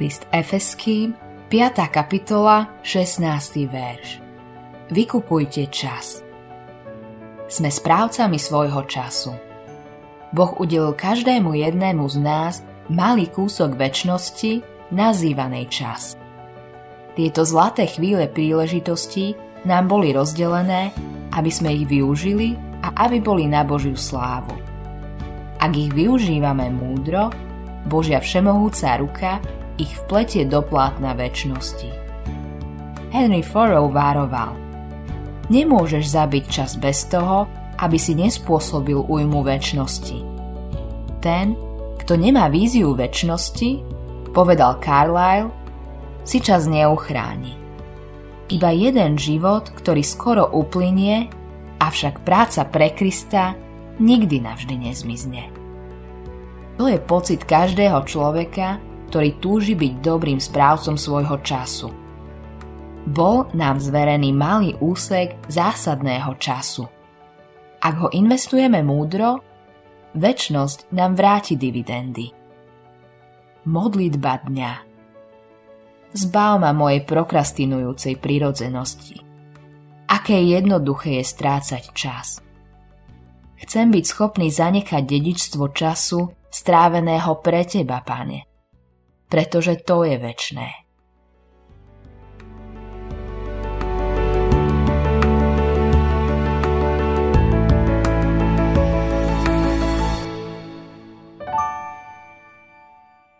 List Efeským, 5. kapitola, 16. verš. Vykupujte čas. Sme správcami svojho času. Boh udelil každému jednému z nás malý kúsok väčšnosti, nazývanej čas. Tieto zlaté chvíle príležitosti nám boli rozdelené, aby sme ich využili a aby boli na Božiu slávu. Ak ich využívame múdro, Božia všemohúca ruka ich vpletie do plátna väčšnosti. Henry Thoreau vároval Nemôžeš zabiť čas bez toho, aby si nespôsobil újmu väčšnosti. Ten, kto nemá víziu väčšnosti, povedal Carlyle, si čas neuchráni. Iba jeden život, ktorý skoro uplynie, avšak práca pre Krista nikdy navždy nezmizne. To je pocit každého človeka, ktorý túži byť dobrým správcom svojho času. Bol nám zverený malý úsek zásadného času. Ak ho investujeme múdro, väčnosť nám vráti dividendy. Modlitba dňa Zbav ma mojej prokrastinujúcej prirodzenosti. Aké jednoduché je strácať čas. Chcem byť schopný zanechať dedičstvo času stráveného pre teba, pane, pretože to je väčné.